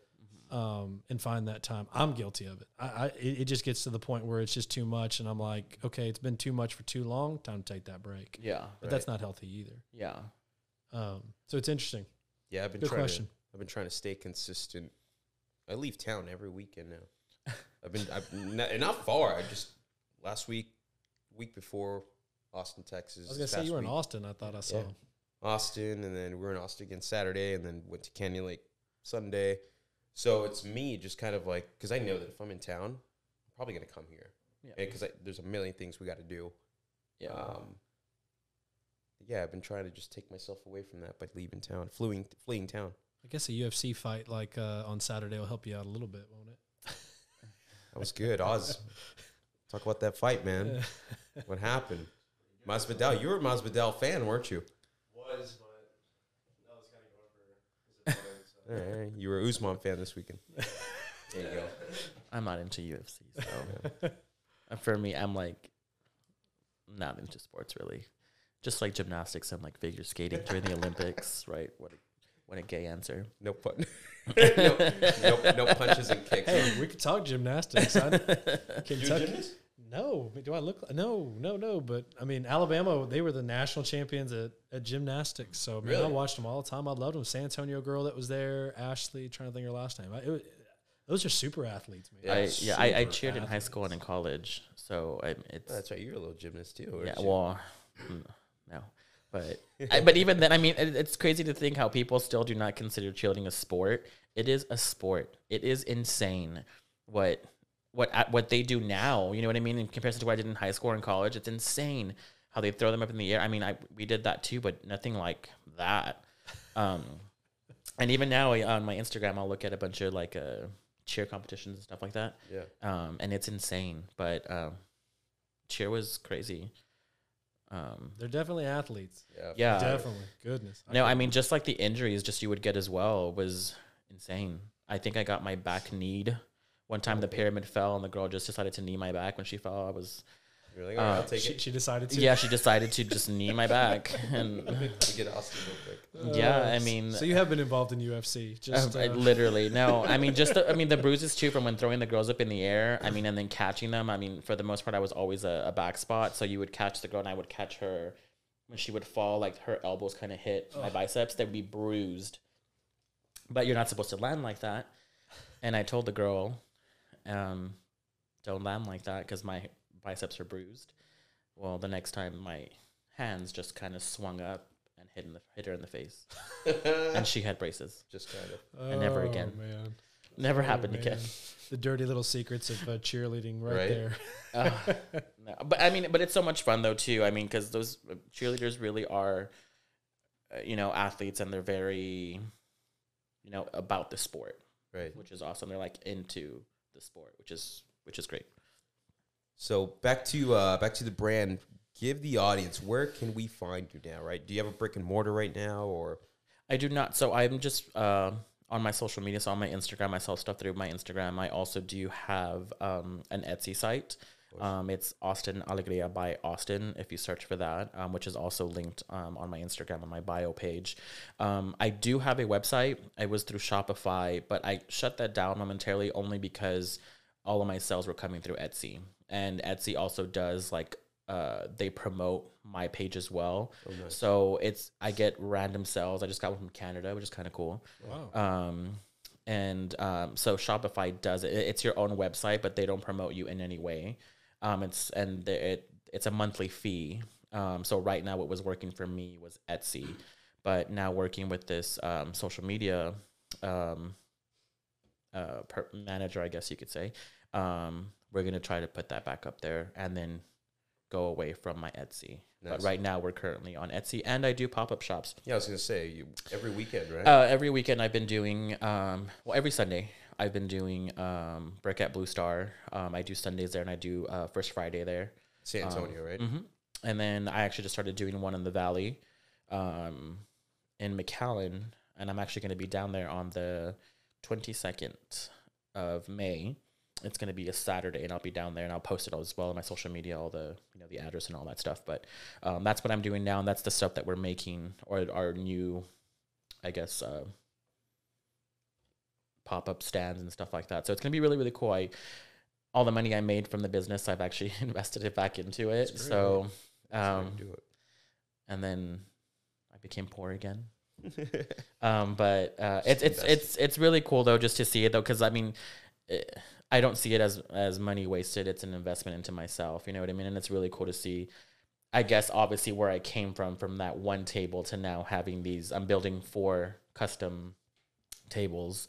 Um, and find that time. I'm guilty of it. I, I it, it just gets to the point where it's just too much, and I'm like, okay, it's been too much for too long. Time to take that break. yeah But that's not healthy either. yeah Um, so it's interesting. Yeah, I've been Good trying question. to. I've been trying to stay consistent. I leave town every weekend now. I've been. I've not, and not far. I just last week, week before, Austin, Texas. I was gonna say you were in. Austin. I thought I saw. Yeah. Austin, and then we were in Austin again Saturday, and then went to Canyon Lake Sunday. So it's me just kind of like because I know that if I'm in town, I'm probably gonna come here. Yeah. Because there's a million things we got to do. yeah Um, yeah, I've been trying to just take myself away from that by leaving town, fleeing, fleeing town. I guess a UFC fight like uh, on Saturday will help you out a little bit, won't it? That was good, Oz. Talk about that fight, man. What happened? Masvidal, you were a Masvidal fan, weren't you? Was, but that was kind of going for his opponent. So. All right, you were a Usman fan this weekend. There you go. i'm not into ufc so Uh, for me i'm like not into sports really just like gymnastics and like figure skating during the Olympics, right? What a, what a gay answer. No pun. no, no, no punches and kicks. Hey, we could talk gymnastics. I, You're Kentucky. Gymnast? No, do I look? No, no, no. But I mean, Alabama, they were the national champions at, at gymnastics. So man, I watched them all the time. I loved them. San Antonio girl that was there, Ashley. Trying to think her last name. I, it was, those are super athletes, man. Yeah, I yeah, I, I super cheered in high school and in college, so I, it's Oh, that's right. You're a little gymnast too. aren't yeah. you? Well, mm, no, but I, but even then, I mean, it, it's crazy to think how people still do not consider cheerleading a sport. It is a sport. It is insane what what what they do now. You know what I mean? In comparison to what I did in high school and college, it's insane how they throw them up in the air. I mean, I we did that too, but nothing like that. Um, and even now on my Instagram, I'll look at a bunch of like uh, cheer competitions and stuff like that. Yeah. Um, and it's insane. But um, cheer was crazy. Um, They're definitely athletes. Yeah. yeah, definitely. Goodness. no, I couldn't- mean just like the injuries, just you would get as well was insane. I think I got my back kneed one time. The pyramid fell, and the girl just decided to knee my back when she fell. I was You're like, all right, Uh, I'll take she, it. she decided to. yeah, she decided to just knee my back, and We get Austin real quick. yeah, Uh, I mean, So you have been involved in UFC. Just Uh, uh, literally no i mean just the, i mean the bruises too from when throwing the girls up in the air i mean and then catching them i mean for the most part i was always a, a back spot so you would catch the girl and i would catch her when she would fall like her elbows kind of hit my biceps they'd be bruised but you're not supposed to land like that and i told the girl um don't land like that because my biceps are bruised well the next time my hands just kind of swung up and hit in the hit her in the face and she had braces Just kind of. and never oh, again. Man. Never Oh, happened again. The dirty little secrets of uh, cheerleading, right, Right. there. Ugh. no. But I mean, but it's so much fun though too. I mean, because those cheerleaders really are, uh, you know, athletes, and they're very, you know, about the sport, Right. which is awesome. They're like into the sport, which is which is great. So back to uh, back to the brand. Give the audience where can we find you now? Right? Do you have a brick and mortar right now, or I do not. So I'm just uh, on my social media. So on my Instagram, I sell stuff through my Instagram. I also do have um, an Etsy site. Um, it's Austin Alegria by Austin. If you search for that, um, which is also linked um, on my Instagram on my bio page. Um, I do have a website. I was through Shopify, but I shut that down momentarily only because all of my sales were coming through Etsy, and Etsy also does like uh, they promote my page as well. So it's I get random sales. I just got one from Canada, which is kind of cool. Wow. Um, and um, so Shopify does it. It's your own website, but they don't promote you in any way. Um, it's and the, it it's a monthly fee. Um, so right now, what was working for me was Etsy, but now working with this um, social media um, uh, per- manager, I guess you could say, um, we're gonna try to put that back up there and then go away from my Etsy. Nice. But right now, we're currently on Etsy, and I do pop up shops. yeah, I was gonna say you every weekend, right? Uh, every weekend I've been doing, um, well, every Sunday I've been doing um, Brick at Blue Star. Um, I do Sundays there, and I do uh, First Friday there. San Antonio, right? hmm And then I actually just started doing one in the Valley, um, in McAllen, and I'm actually going to be down there on the 22nd of May. It's going to be a Saturday, and I'll be down there, and I'll post it all as well on my social media, all the you know the address and all that stuff. But um, that's what I'm doing now, and that's the stuff that we're making, or our new, I guess, uh, pop up stands and stuff like that. So it's going to be really really cool. I all the money I made from the business, I've actually invested it back into it. So, That's how you um, do and then I became poor again. Um, but uh, it's it's it's it's really cool though just to see it though because I mean, eh, I don't see it as as money wasted. It's an investment into myself. You know what I mean? And it's really cool to see. I guess obviously where I came from from that one table to now having these. I'm building four custom tables.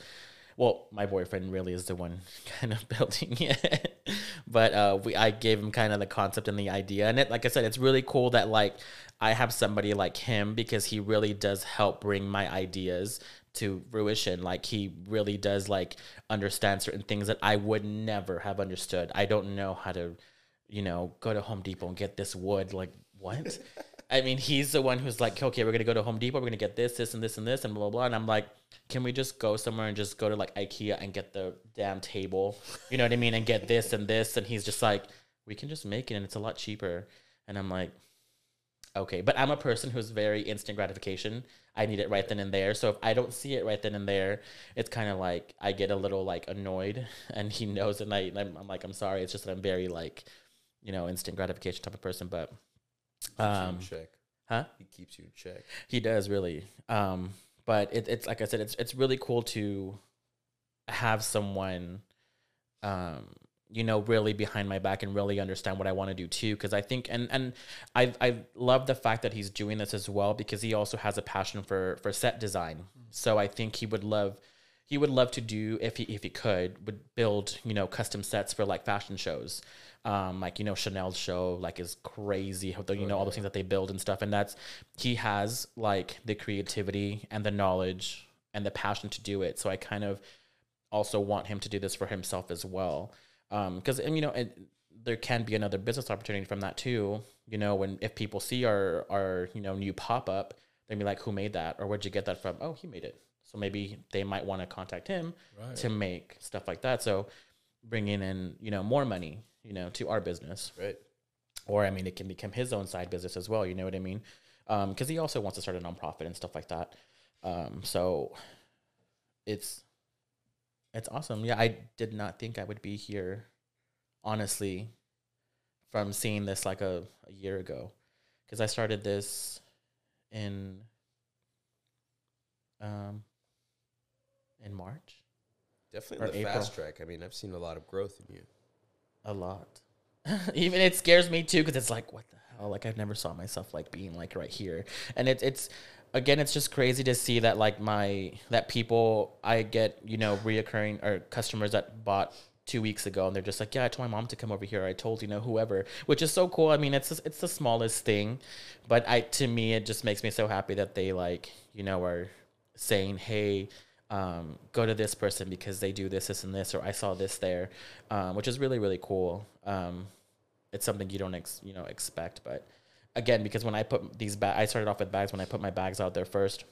Well, my boyfriend really is the one kind of building it, but uh, we I gave him kind of the concept and the idea, and it like I said, it's really cool that like I have somebody like him because he really does help bring my ideas to fruition. Like he really does like understand certain things that I would never have understood. I don't know how to, you know, go to Home Depot and get this wood. Like what? I mean, he's the one who's like, okay, we're gonna go to Home Depot, we're gonna get this, this, and this, and this, and blah blah blah. And I'm like, can we just go somewhere and just go to like IKEA and get the damn table? You know what I mean? And get this and this. And he's just like, we can just make it and it's a lot cheaper. And I'm like, okay. But I'm a person who's very instant gratification. I need it right then and there. So if I don't see it right then and there, it's kind of like I get a little like annoyed, and he knows, and I I'm, I'm like I'm sorry. It's just that I'm very like, you know, instant gratification type of person. But um, check. huh? He keeps you in check. He does really. Um, but it, it's like I said, it's it's really cool to have someone, um, you know, really behind my back and really understand what I want to do too. Because I think, and and I I love the fact that he's doing this as well because he also has a passion for for set design. So I think he would love. He would love to do if he if he could would build you know custom sets for like fashion shows, um like you know Chanel's show like is crazy how the, you know all those things that they build and stuff and that's he has like the creativity and the knowledge and the passion to do it so I kind of also want him to do this for himself as well. Um because and you know it, there can be another business opportunity from that too you know when if people see our our you know new pop-up they'd be like who made that? Or where'd you get that from? Oh he made it so maybe they might want to contact him Right. to make stuff like that so bringing in you know more money you know to our business Right. or I mean, it can become his own side business as well. You know what I mean? Because he also wants to start a nonprofit and stuff like that. Um, so it's it's awesome. Yeah, I did not think I would be here, honestly, from seeing this like a, a year ago, because I started this in um in March. Definitely Or the April. fast track. I mean, I've seen a lot of growth in you. a lot. Even it scares me too because it's like, what the hell? Like I've never saw myself like being like right here, and it's it's again, it's just crazy to see that like my that people I get you know reoccurring or customers that bought two weeks ago and they're just like, yeah, I told my mom to come over here. I told you know whoever, which is so cool. I mean, it's it's the smallest thing, but I to me it just makes me so happy that they like you know are saying, hey. Um, go to this person because they do this, this, and this, or I saw this there, um, which is really, really cool. Um, it's something you don't, ex- you know, expect. But again, because when I put these bags, I started off with bags. When I put my bags out there first,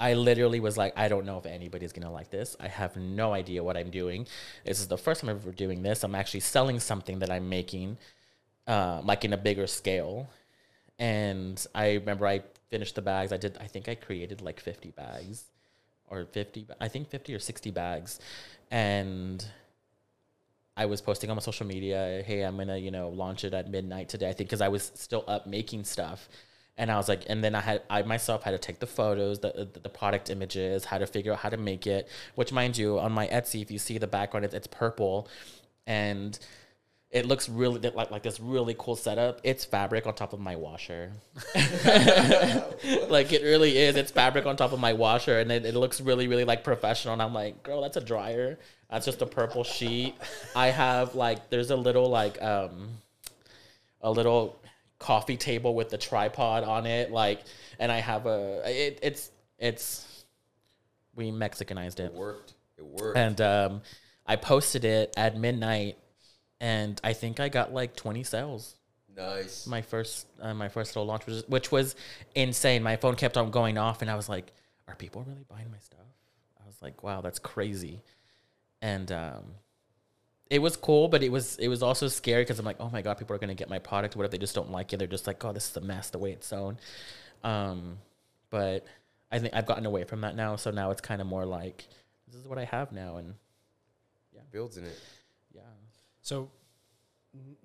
I literally was like, I don't know if anybody's gonna like this. I have no idea what I'm doing. This is the first time I'm ever doing this. I'm actually selling something that I'm making, uh, like in a bigger scale. And I remember I finished the bags. I did. I think I created like 50 bags, or 50. I think 50 or 60 bags, and I was posting on my social media, hey, I'm gonna, you know, launch it at midnight today. I think because I was still up making stuff. And I was like, and then I had, I myself had to take the photos, the, the, the product images, how to figure out how to make it, which mind you, on my Etsy, if you see the background, it's, it's purple and it looks really like, like this really cool setup. It's fabric on top of my washer. like it really is. It's fabric on top of my washer and it, it looks really, really like professional. And I'm like, girl, that's a dryer. That's just a purple sheet. I have like, there's a little like, um, a little coffee table with the tripod on it. Like, and I have a, it, it's, it's, we Mexicanized It it. worked. It worked. And, um, I posted it at midnight and I think I got like 20 sales nice. my first uh, my first little launch was which was insane. My phone kept on going off, and I was like, "Are people really buying my stuff?" I was like, "Wow, that's crazy," and um, it was cool, but it was it was also scary because I'm like, "Oh my god, people are gonna get my product. What if they just don't like it? They're just like, oh, this is a mess the way it's sewn." Um, but I think I've gotten away from that now, so now it's kind of more like, "This is what I have now," and yeah, Builds in it. yeah. So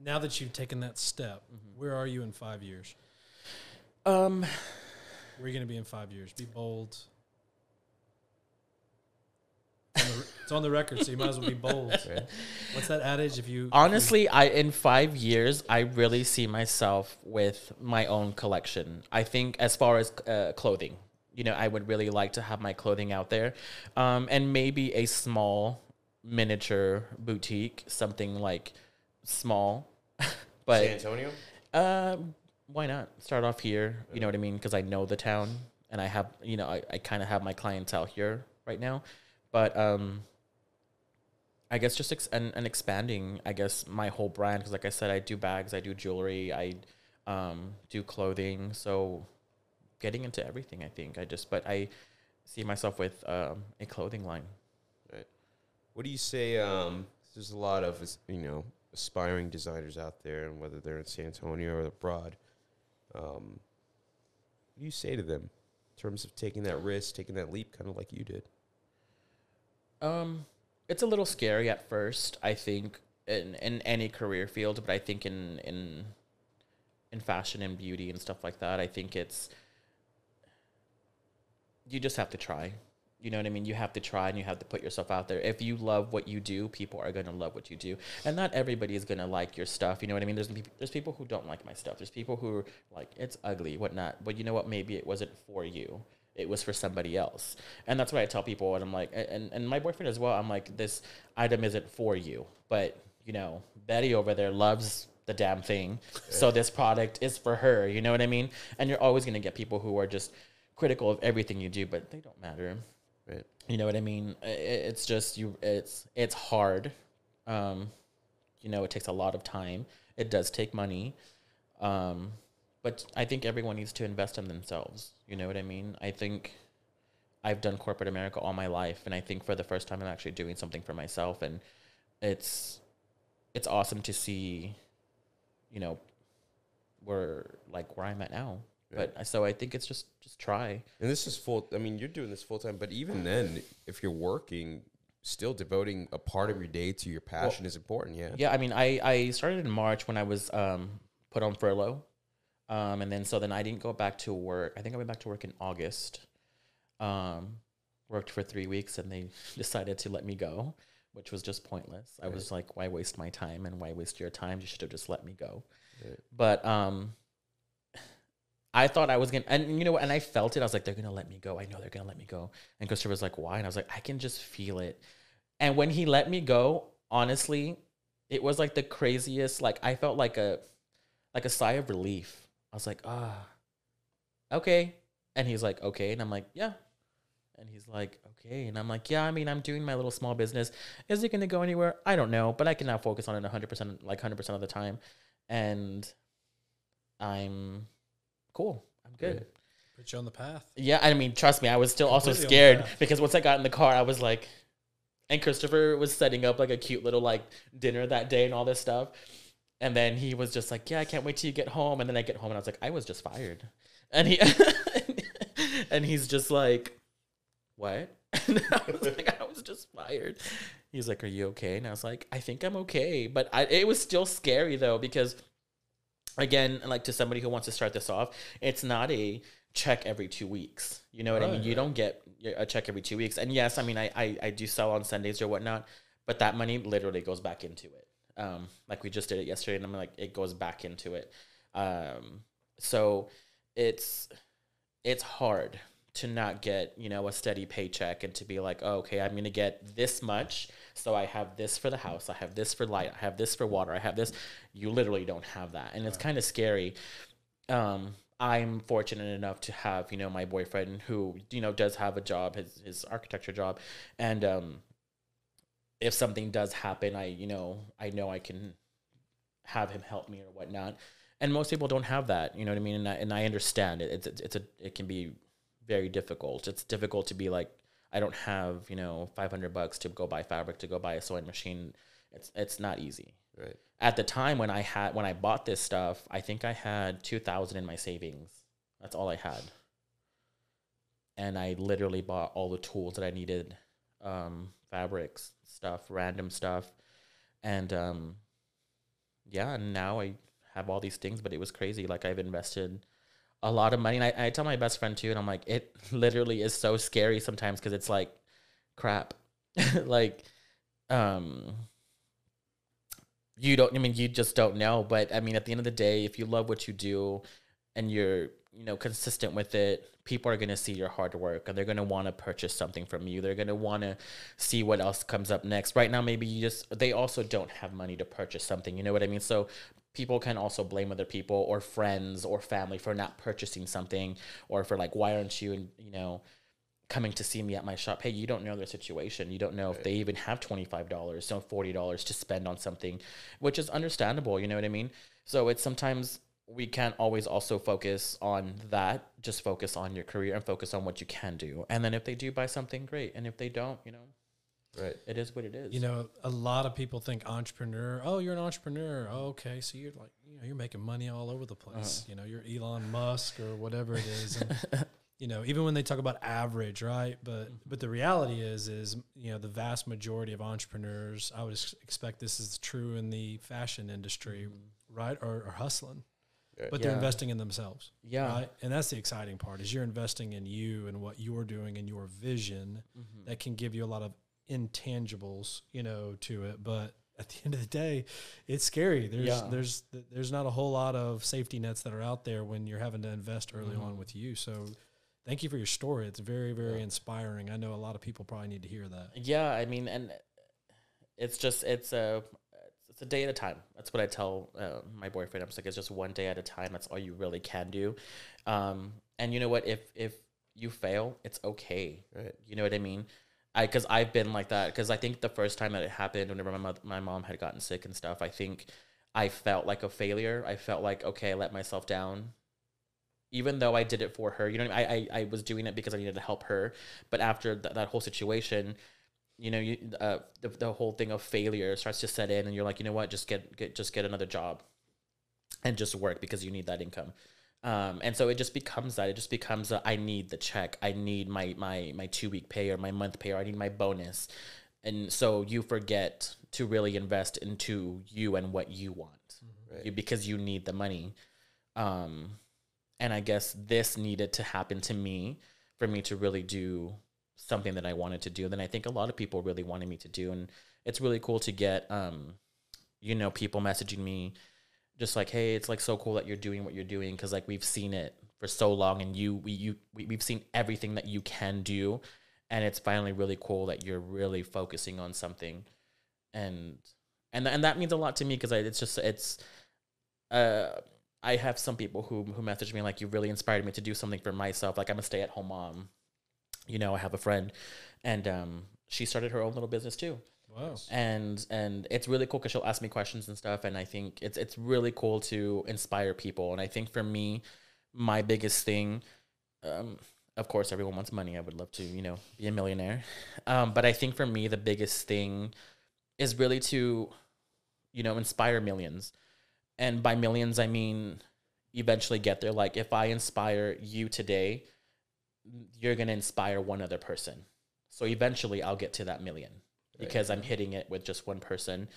now that you've taken that step, Mm-hmm. where are you in five years? Um, Where are you going to be in five years? Be bold. It's on, the, it's on the record, so you might as well be bold. Right. What's that adage? If you Honestly, I in five years, I really see myself with my own collection. I think as far as uh, clothing, you know, I would really like to have my clothing out there, um, and maybe a small miniature boutique, something like small, San but Antonio? Uh, why not start off here? You know what I mean? Because I know the town, and I have, you know, I, I kind of have my clientele here right now, but um, I guess just ex- and, and expanding, I guess my whole brand because, like I said, I do bags, I do jewelry, I um, do clothing, so getting into everything. I think I just, but I see myself with um, a clothing line. What do you say? Um, there's a lot of you know aspiring designers out there, and whether they're in San Antonio or abroad. Um, what do you say to them in terms of taking that risk, taking that leap, kind of like you did? Um, it's a little scary at first. I think in in any career field, but I think in in in fashion and beauty and stuff like that, I think it's you just have to try. You know what I mean? You have to try and you have to put yourself out there. If you love what you do, people are going to love what you do. And not everybody is going to like your stuff. You know what I mean? There's there's people who don't like my stuff. There's people who are like it's ugly, whatnot. But you know what? Maybe it wasn't for you. It was for somebody else. And that's what I tell people. And I'm like, and, and my boyfriend as well. I'm like, this item isn't for you. But, you know, Betty over there loves the damn thing. So this product is for her. You know what I mean? And you're always going to get people who are just critical of everything you do, but they don't matter. You know what I mean? It's just you. It's it's hard. Um, you know, it takes a lot of time. It does take money. Um, but I think everyone needs to invest in themselves. You know what I mean? I think I've done corporate America all my life, and I think for the first time I'm actually doing something for myself, and it's it's awesome to see, you know, where like where I'm at now. But so I think it's just just try. And this is full. I mean, you're doing this full time, but even then, if you're working, still devoting a part of your day to your passion is important. Yeah. Yeah, I mean, I, I started in March when I was um, put on furlough. Um, and then so then I didn't go back to work. I think I went back to work in August. Um, worked for three weeks and they decided to let me go, which was just pointless. I was like, why waste my time and why waste your time? You should have just let me go. Right. But um, I thought I was gonna, and you know what? And I felt it. I was like, they're gonna let me go. I know they're gonna let me go. And Christopher was like, why? And I was like, I can just feel it. And when he let me go, honestly, it was like the craziest. Like I felt like a, like a sigh of relief. I was like, ah, okay. And he's like, okay. And I'm like, yeah. And he's like, okay. And I'm like, yeah. I mean, I'm doing my little small business. Is it gonna go anywhere? I don't know, but I can now focus on it 100 percent, like 100 percent of the time, and I'm cool. I'm good. Put you on the path. Yeah, I mean, trust me, I was still also Completely on scared because once I got in the car, I was like, and Christopher was setting up like a cute little like dinner that day and all this stuff. And then he was just like, "Yeah, I can't wait till you get home." And then I get home and I was like, "I was just fired," and he and he's just like, "What?" And I was like, "I was just fired." He's like, "Are you okay?" And I was like, "I think I'm okay," but I, it was still scary though because again, like to somebody who wants to start this off, it's not a check every two weeks. You know what I mean? You don't get a check every two weeks. And yes, I mean, I, I, I do sell on Sundays or whatnot, but that money literally goes back into it. Um, like we just did it yesterday, and I'm like, it goes back into it. Um, so it's it's hard to not get you know a steady paycheck and to be like, oh, okay, I'm gonna get this much, so I have this for the house, I have this for light, I have this for water, I have this. You literally don't have that, and it's kind of scary. Um, I'm fortunate enough to have you know my boyfriend who you know does have a job, his his architecture job, and um, if something does happen, I you know I know I can have him help me or whatnot. And most people don't have that, you know what I mean. And I, and I understand it. It's it's a it can be very difficult. It's difficult to be like I don't have you know 500 bucks to go buy fabric to go buy a sewing machine. It's it's not easy Right. at the time when I had when I bought this stuff, I think I had two thousand in my savings. That's all I had, and I literally bought all the tools that I needed, um, fabrics, stuff, random stuff, and um, yeah. And now I have all these things, but it was crazy. Like I've invested a lot of money, and I, I tell my best friend too, and I'm like, it literally is so scary sometimes because it's like, crap, like, um you don't i mean you just don't know but i mean at the end of the day if you love what you do and you're you know consistent with it people are going to see your hard work and they're going to want to purchase something from you. They're going to want to see what else comes up next. Right now maybe you just they also don't have money to purchase something you know what i mean? So people can also blame other people or friends or family for not purchasing something or for like why aren't you and you know coming to see me at my shop? Hey you don't know their situation. You don't know if they even have $25 so $40 to spend on something which is understandable you know what i mean? So it's sometimes we can't always also focus on that. Just focus on your career and focus on what you can do. And then if they do buy something great. And if they don't you know Right. It is what it is. You know, a lot of people think entrepreneur. Oh, you're an entrepreneur. Oh, okay, so you're like, you know, you're making money all over the place. Uh-huh. You know, you're Elon Musk or whatever it is. And, you know, even when they talk about average, right? But Mm-hmm. but the reality is, is you know, the vast majority of entrepreneurs. I would expect this is true in the fashion industry, right? Or, or hustling, Right. but they're investing in themselves. yeah. Right? And that's the exciting part is you're investing in you and what you're doing and your vision Mhm. that can give you a lot of intangibles, you know, to it. But at the end of the day, it's scary. There's Yeah. there's there's not a whole lot of safety nets that are out there when you're having to invest early on Mhm. with you. So thank you for your story. It's very, very Yeah. inspiring. I know a lot of people probably need to hear that. Yeah, I mean, and it's just it's a it's a day at a time. That's what I tell uh, my boyfriend. I'm just like, it's just one day at a time. That's all you really can do. Um, and you know what? If if you fail, it's okay. Right. You know what I mean? I because I've been like that. Because I think the first time that it happened, whenever my mother, my mom had gotten sick and stuff, I think I felt like a failure. I felt like okay, I let myself down. Even though I did it for her, you know, I, mean? I I I was doing it because I needed to help her. But after th- that whole situation, you know, you uh, the the whole thing of failure starts to set in, and you're like, you know what, just get get just get another job, and just work because you need that income. Um, and so it just becomes that. It just becomes a, I need the check. I need my my my two week pay or my month pay or I need my bonus. And so you forget to really invest into you and what you want Right. you, because you need the money. Um, and I guess this needed to happen to me for me to really do something that I wanted to do. Then I think a lot of people really wanted me to do, and it's really cool to get, um, you know, people messaging me, just like, hey, it's like so cool that you're doing what you're doing because like we've seen it for so long, and you we you we, we've seen everything that you can do, and it's finally really cool that you're really focusing on something, and and and that means a lot to me because it's just it's uh I have some people who who message me like you really inspired me to do something for myself. Like I'm a stay at home mom. You know, I have a friend and um she started her own little business too. And and it's really cool cuz she'll ask me questions and stuff and I think it's it's really cool to inspire people. And I think for me my biggest thing um of course everyone wants money. I would love to, you know, be a millionaire. Um but I think for me the biggest thing is really to you know, inspire millions. And by millions i mean eventually get there. Like if i inspire you today you're to inspire one other person. So eventually i'll get to that million because i'm hitting it with just one person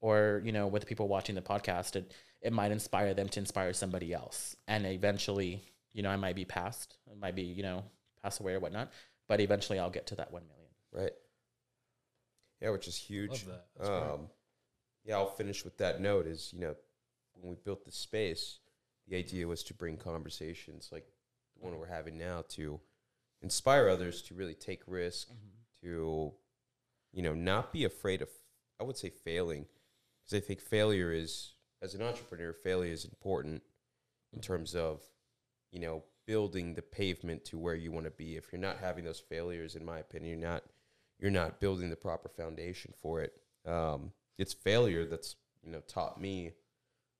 or you know with people watching the podcast it, it might inspire them to inspire somebody else and eventually you know i might be passed i might be you know pass away or whatnot but eventually i'll get to that 1 million Right. Yeah, which is huge. Love that. That's great. Um, yeah, I'll finish with that note. Is you know, when we built the space, the idea was to bring conversations like the one we're having now to inspire others to really take risk, to you know, not be afraid of. I would say failing, because I think failure is, as an entrepreneur, failure is important in terms of, you know, building the pavement to where you want to be. If you're not having those failures, in my opinion, you're not you're not building the proper foundation for it. Um, it's failure that's you know taught me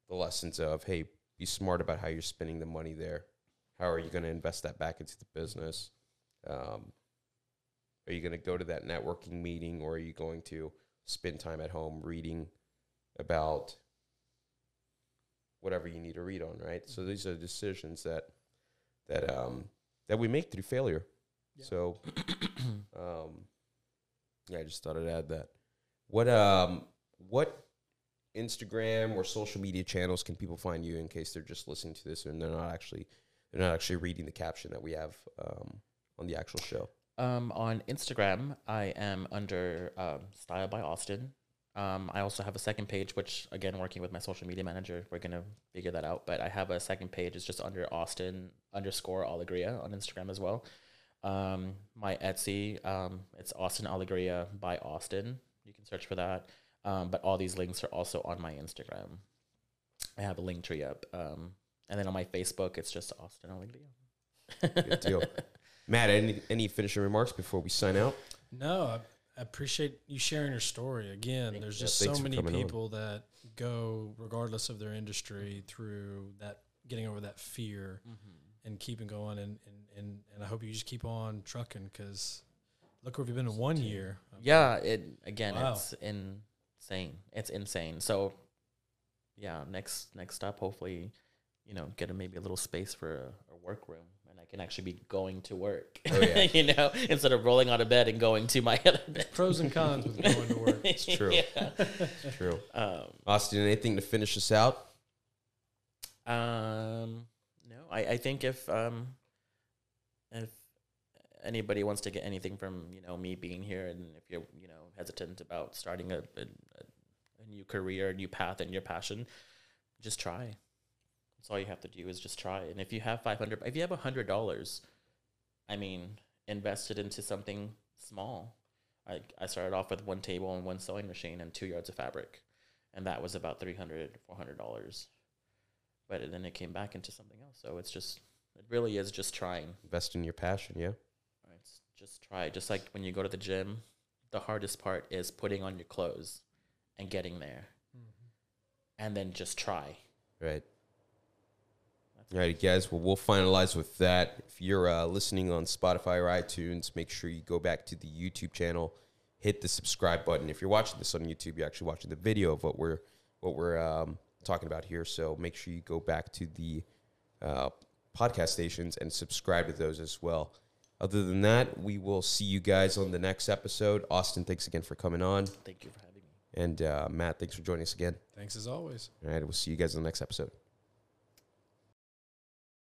the lessons of hey, be smart about how you're spending the money there. How are you going to invest that back into the business? Um, are you going to go to that networking meeting, or are you going to spend time at home reading about whatever you need to read on? Right. So these are decisions that that um, that we make through failure. So um, yeah, I just thought I'd add that. What um what Instagram or social media channels can people find you in case they're just listening to this and they're not actually they're not actually reading the caption that we have um, on the actual show? Um, on Instagram, I am under um, Style by Austin. Um, I also have a second page, which again, working with my social media manager, we're gonna figure that out. But I have a second page. It's just under Austin underscore Allegria on Instagram as well. Um, my Etsy, um, it's Austin Allegria by Austin. You can search for that. Um, but all these links are also on my Instagram. I have a link tree up. Um, and then on my Facebook, it's just Austin Allegria. Good deal. Matt, any any finishing remarks before we sign out? No, I, I appreciate you sharing your story. Again, Thank there's just Yeah, so many coming on. people that go, regardless of their industry, through that getting over that fear mm-hmm. and keeping going. And, and, and, and I hope you just keep on trucking because Look where we've been in one year. Yeah, it again, Wow. it's insane. It's insane. So, yeah, next next up, hopefully, you know, get a, maybe a little space for a, a workroom, and I can actually be going to work. Oh, yeah. you know, instead of rolling out of bed and going to my other bed. Pros and cons with going to work. it's true. Yeah. True. Um, Austin, anything to finish us out? Um, no, I, I think if um, if anybody wants to get anything from you know me being here, and if you're you know hesitant about starting a a, a new career, a new path, and your passion, just try. That's all you have to do is just try. And if you have five hundred, if you have a hundred dollars, I mean, invest it into something small. I I started off with one table and one sewing machine and two yards of fabric, and that was about 300 400 dollars but then it came back into something else. So it's just, it really is just trying. Invest in your passion, yeah. It's just try. Just like when you go to the gym, the hardest part is putting on your clothes and getting there, mm-hmm. and then just try. Right. That's All right, guys. Well, we'll finalize with that. If you're uh, listening on Spotify or iTunes, make sure you go back to the YouTube channel, hit the subscribe button. If you're watching this on YouTube, you're actually watching the video of what we're what we're um, talking about here. So make sure you go back to the uh, podcast stations and subscribe to those as well. Other than that, we will see you guys on the next episode. Austin, thanks again for coming on, Thank you for having me. and uh, Matt, thanks for joining us again. Thanks as always. All right, we'll see you guys in the next episode.